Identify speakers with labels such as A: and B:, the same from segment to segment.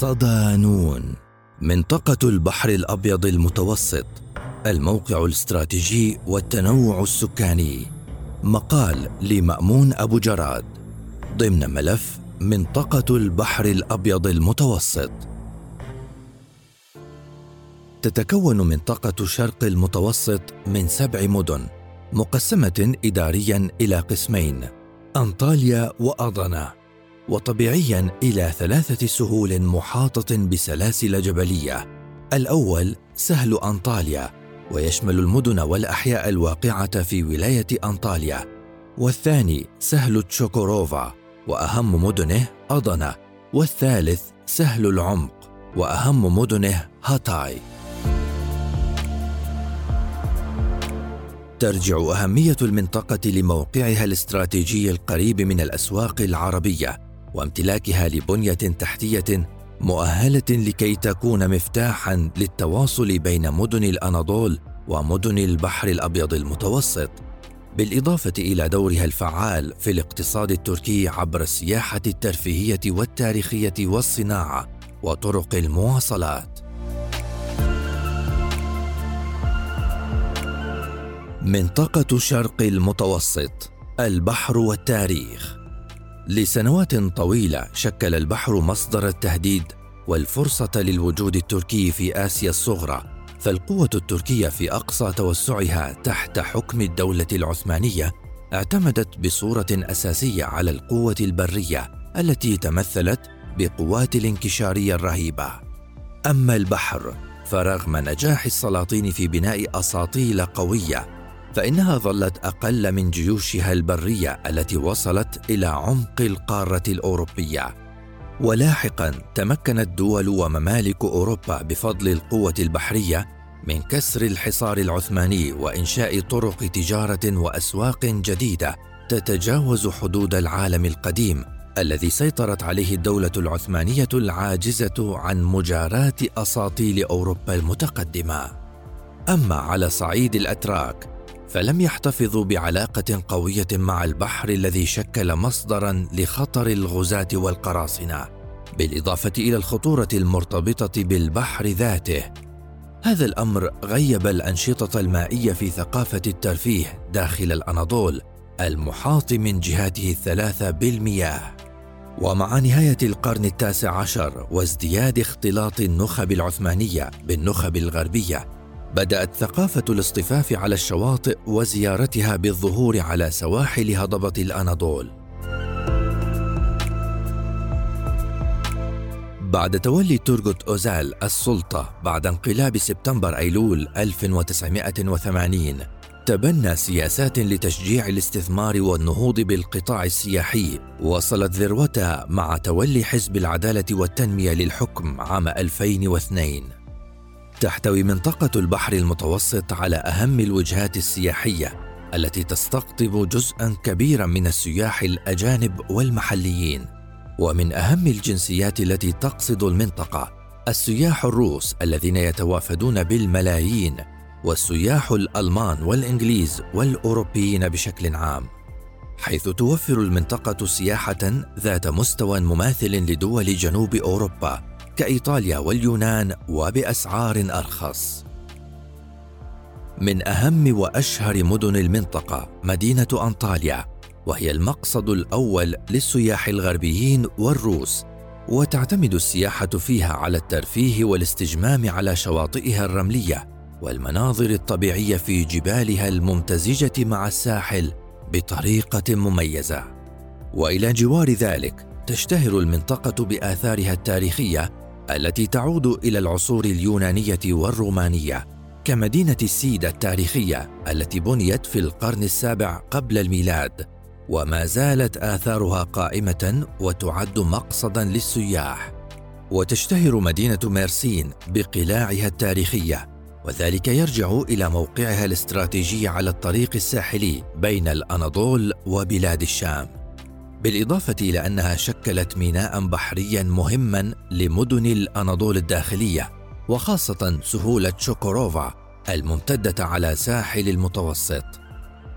A: صدانون منطقة البحر الأبيض المتوسط الموقع الاستراتيجي والتنوع السكاني. مقال لمأمون أبو جراد ضمن ملف منطقة البحر الأبيض المتوسط. تتكون منطقة شرق المتوسط من سبع مدن مقسمة إداريا إلى قسمين أنطاليا وأضنا. وطبيعيا إلى ثلاثة سهول محاطة بسلاسل جبلية. الأول سهل أنطاليا ويشمل المدن والأحياء الواقعة في ولاية أنطاليا. والثاني سهل تشوكوروفا وأهم مدنه اضنا والثالث سهل العمق وأهم مدنه هاتاي. ترجع أهمية المنطقة لموقعها الاستراتيجي القريب من الأسواق العربية. وامتلاكها لبنية تحتية مؤهلة لكي تكون مفتاحا للتواصل بين مدن الأناضول ومدن البحر الأبيض المتوسط. بالإضافة إلى دورها الفعال في الاقتصاد التركي عبر السياحة الترفيهية والتاريخية والصناعة وطرق المواصلات. منطقة شرق المتوسط البحر والتاريخ. لسنوات طويلة شكل البحر مصدر التهديد والفرصة للوجود التركي في آسيا الصغرى فالقوة التركية في أقصى توسعها تحت حكم الدولة العثمانية اعتمدت بصورة أساسية على القوة البرية التي تمثلت بقوات الانكشارية الرهيبة. أما البحر فرغم نجاح السلاطين في بناء أساطيل قوية فإنها ظلت أقل من جيوشها البرية التي وصلت إلى عمق القارة الأوروبية. ولاحقا تمكنت دول وممالك أوروبا بفضل القوة البحرية من كسر الحصار العثماني وإنشاء طرق تجارة وأسواق جديدة تتجاوز حدود العالم القديم الذي سيطرت عليه الدولة العثمانية العاجزة عن مجاراه أساطيل أوروبا المتقدمة. أما على صعيد الأتراك فلم يحتفظوا بعلاقة قوية مع البحر الذي شكل مصدرا لخطر الغزاة والقراصنة بالإضافة إلى الخطورة المرتبطة بالبحر ذاته. هذا الأمر غيب الأنشطة المائية في ثقافة الترفيه داخل الأناضول المحاط من جهاته الثلاثة بالمياه. ومع نهاية القرن التاسع عشر وازدياد اختلاط النخب العثمانية بالنخب الغربية بدأت ثقافة الاصطفاف على الشواطئ وزيارتها بالظهور على سواحل هضبة الأناضول. بعد تولي تورغوت أوزال السلطة بعد انقلاب سبتمبر أيلول 1980 تبنى سياسات لتشجيع الاستثمار والنهوض بالقطاع السياحي وصلت ذروتها مع تولي حزب العدالة والتنمية للحكم عام 2002 تحتوي منطقة البحر المتوسط على أهم الوجهات السياحية التي تستقطب جزءا كبيرا من السياح الأجانب والمحليين. ومن أهم الجنسيات التي تقصد المنطقة السياح الروس الذين يتوافدون بالملايين والسياح الألمان والإنجليز والأوروبيين بشكل عام. حيث توفر المنطقة سياحة ذات مستوى مماثل لدول جنوب أوروبا كإيطاليا واليونان وبأسعار أرخص. من أهم وأشهر مدن المنطقة مدينة أنطاليا وهي المقصد الأول للسياح الغربيين والروس وتعتمد السياحة فيها على الترفيه والاستجمام على شواطئها الرملية والمناظر الطبيعية في جبالها الممتزجة مع الساحل بطريقة مميزة. وإلى جوار ذلك تشتهر المنطقة بآثارها التاريخية التي تعود إلى العصور اليونانية والرومانية كمدينة السيده التاريخية التي بنيت في القرن السابع قبل الميلاد وما زالت آثارها قائمة وتعد مقصدا للسياح. وتشتهر مدينة ميرسين بقلاعها التاريخية وذلك يرجع إلى موقعها الاستراتيجي على الطريق الساحلي بين الأناضول وبلاد الشام. بالإضافة إلى أنها شكلت ميناء بحريا مهما لمدن الأناضول الداخلية وخاصة سهولة شوكوروفا الممتدة على ساحل المتوسط.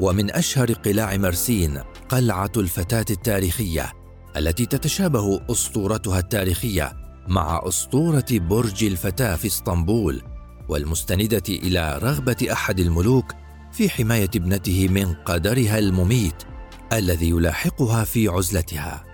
A: ومن أشهر قلاع مرسين قلعة الفتاة التاريخية التي تتشابه أسطورتها التاريخية مع أسطورة برج الفتاة في إسطنبول والمستندة إلى رغبة أحد الملوك في حماية ابنته من قدرها المميت الذي يلاحقها في عزلتها.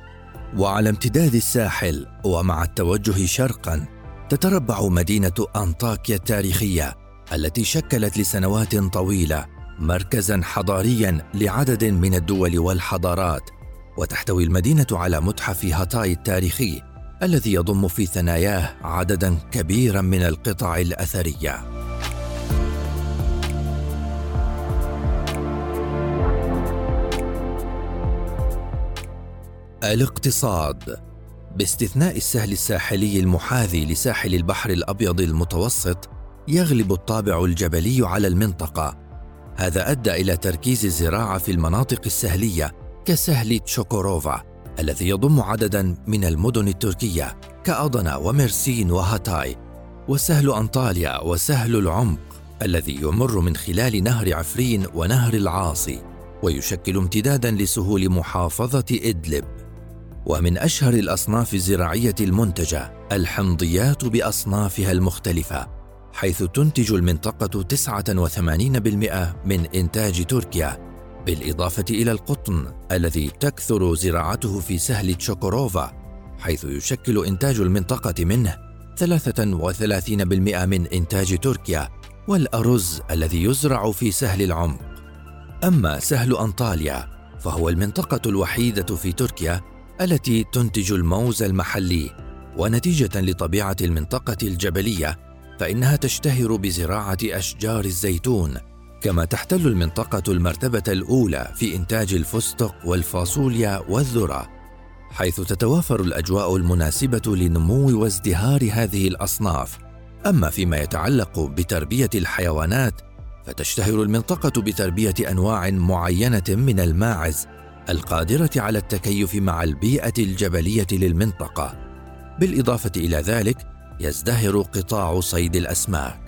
A: وعلى امتداد الساحل ومع التوجه شرقا تتربع مدينة أنطاكيا التاريخية التي شكلت لسنوات طويلة مركزا حضاريا لعدد من الدول والحضارات. وتحتوي المدينة على متحف هاتاي التاريخي الذي يضم في ثناياه عددا كبيرا من القطع الأثرية. الاقتصاد. باستثناء السهل الساحلي المحاذي لساحل البحر الأبيض المتوسط يغلب الطابع الجبلي على المنطقة. هذا أدى إلى تركيز الزراعة في المناطق السهلية كسهل تشوكوروفا الذي يضم عددا من المدن التركية كأضنا وميرسين وهاتاي. وسهل أنطاليا وسهل العمق الذي يمر من خلال نهر عفرين ونهر العاصي ويشكل امتدادا لسهول محافظة إدلب. ومن أشهر الأصناف الزراعية المنتجة الحمضيات بأصنافها المختلفة حيث تنتج المنطقة 89% من إنتاج تركيا بالإضافة إلى القطن الذي تكثر زراعته في سهل تشوكوروفا حيث يشكل إنتاج المنطقة منه 33% من إنتاج تركيا والأرز الذي يزرع في سهل العمق. أما سهل أنطاليا فهو المنطقة الوحيدة في تركيا التي تنتج الموز المحلي. ونتيجة لطبيعة المنطقة الجبلية فإنها تشتهر بزراعة أشجار الزيتون كما تحتل المنطقة المرتبة الأولى في إنتاج الفستق والفاصوليا والذرة حيث تتوافر الأجواء المناسبة لنمو وازدهار هذه الأصناف. أما فيما يتعلق بتربية الحيوانات فتشتهر المنطقة بتربية أنواع معينة من الماعز القادرة على التكيف مع البيئة الجبلية للمنطقة. بالإضافة إلى ذلك يزدهر قطاع صيد الأسماك.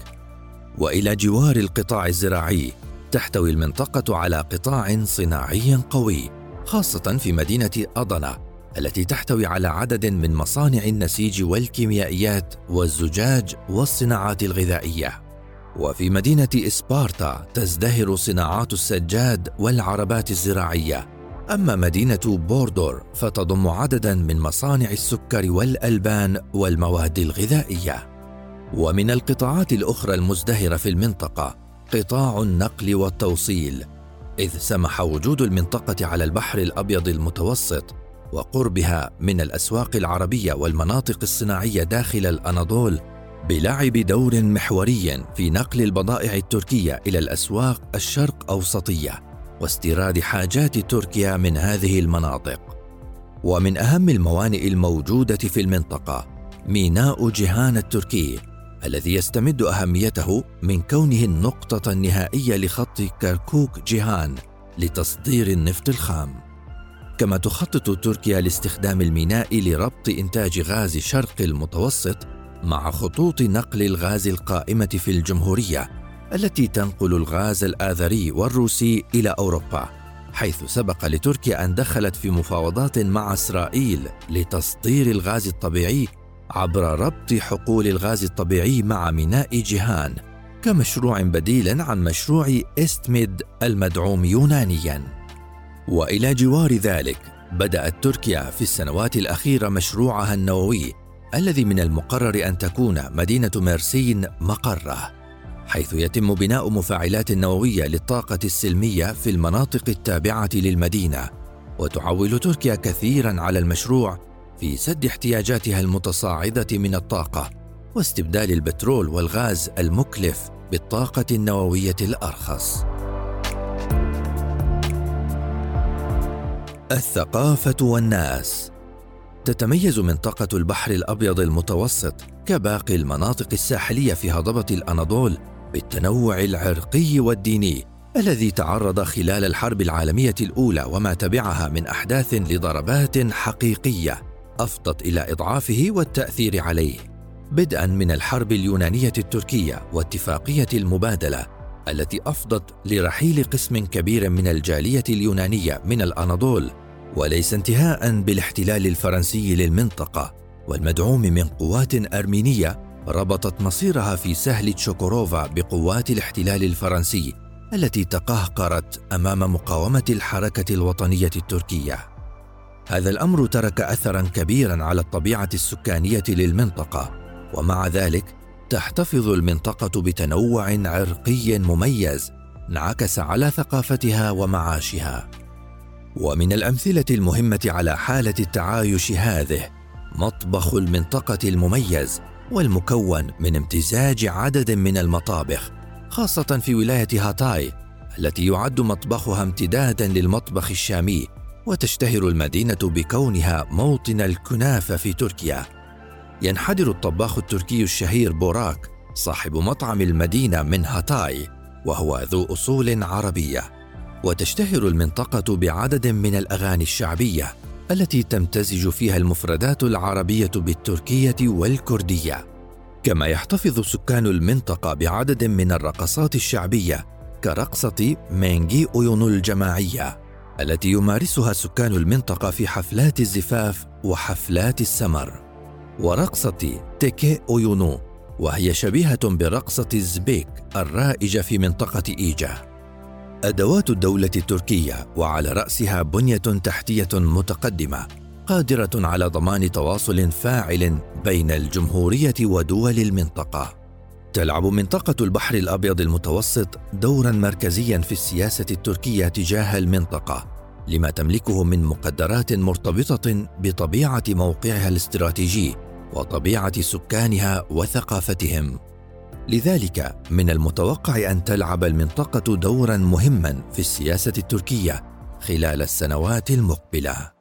A: وإلى جوار القطاع الزراعي تحتوي المنطقة على قطاع صناعي قوي خاصة في مدينة أضنا التي تحتوي على عدد من مصانع النسيج والكيميائيات والزجاج والصناعات الغذائية. وفي مدينة إسبارتا تزدهر صناعات السجاد والعربات الزراعية. أما مدينة بوردور فتضم عددا من مصانع السكر والألبان والمواد الغذائية. ومن القطاعات الأخرى المزدهرة في المنطقة قطاع النقل والتوصيل إذ سمح وجود المنطقة على البحر الأبيض المتوسط وقربها من الأسواق العربية والمناطق الصناعية داخل الأناضول بلعب دور محوري في نقل البضائع التركية إلى الأسواق الشرق أوسطية. واستيراد حاجات تركيا من هذه المناطق. ومن أهم الموانئ الموجودة في المنطقة ميناء جيهان التركي الذي يستمد أهميته من كونه النقطة النهائية لخط كركوك جيهان لتصدير النفط الخام. كما تخطط تركيا لاستخدام الميناء لربط إنتاج غاز شرق المتوسط مع خطوط نقل الغاز القائمة في الجمهورية التي تنقل الغاز الآذري والروسي إلى أوروبا حيث سبق لتركيا أن دخلت في مفاوضات مع إسرائيل لتصدير الغاز الطبيعي عبر ربط حقول الغاز الطبيعي مع ميناء جيهان كمشروع بديل عن مشروع استمد المدعوم يونانيا. وإلى جوار ذلك بدأت تركيا في السنوات الأخيرة مشروعها النووي الذي من المقرر أن تكون مدينة ميرسين مقرة. حيث يتم بناء مفاعلات نووية للطاقة السلمية في المناطق التابعة للمدينة وتعول تركيا كثيرا على المشروع في سد احتياجاتها المتصاعدة من الطاقة واستبدال البترول والغاز المكلف بالطاقة النووية الأرخص. الثقافة والناس تتميز منطقه البحر الأبيض المتوسط كباقي المناطق الساحلية في هضبة الأناضول بالتنوع العرقي والديني الذي تعرض خلال الحرب العالمية الأولى وما تبعها من أحداث لضربات حقيقية أفضت إلى إضعافه والتأثير عليه بدءا من الحرب اليونانية التركية واتفاقية المبادلة التي أفضت لرحيل قسم كبير من الجالية اليونانية من الأناضول وليس انتهاء بالاحتلال الفرنسي للمنطقة والمدعوم من قوات أرمينية ربطت مصيرها في سهل تشوكوروفا بقوات الاحتلال الفرنسي التي تقهقرت أمام مقاومة الحركة الوطنية التركية. هذا الأمر ترك اثرا كبيرا على الطبيعة السكانية للمنطقة ومع ذلك تحتفظ المنطقة بتنوع عرقي مميز انعكس على ثقافتها ومعاشها. ومن الأمثلة المهمة على حالة التعايش هذه مطبخ المنطقة المميز والمكون من امتزاج عدد من المطابخ خاصة في ولاية هاتاي التي يعد مطبخها امتدادا للمطبخ الشامي وتشتهر المدينة بكونها موطن الكنافة في تركيا. ينحدر الطباخ التركي الشهير بوراك صاحب مطعم المدينة من هاتاي وهو ذو أصول عربية. وتشتهر المنطقة بعدد من الأغاني الشعبية التي تمتزج فيها المفردات العربية بالتركية والكردية. كما يحتفظ سكان المنطقة بعدد من الرقصات الشعبية كرقصة مينجي أويونو الجماعية التي يمارسها سكان المنطقة في حفلات الزفاف وحفلات السمر ورقصة تيكي أويونو وهي شبيهة برقصة الزبيك الرائجة في منطقة إيجا أدوات الدولة التركية وعلى رأسها بنية تحتية متقدمة قادرة على ضمان تواصل فاعل بين الجمهورية ودول المنطقة. تلعب منطقة البحر الأبيض المتوسط دورا مركزيا في السياسة التركية تجاه المنطقة لما تملكه من مقدرات مرتبطة بطبيعة موقعها الاستراتيجي وطبيعة سكانها وثقافتهم. لذلك من المتوقع أن تلعب المنطقة دورا مهما في السياسة التركية خلال السنوات المقبلة.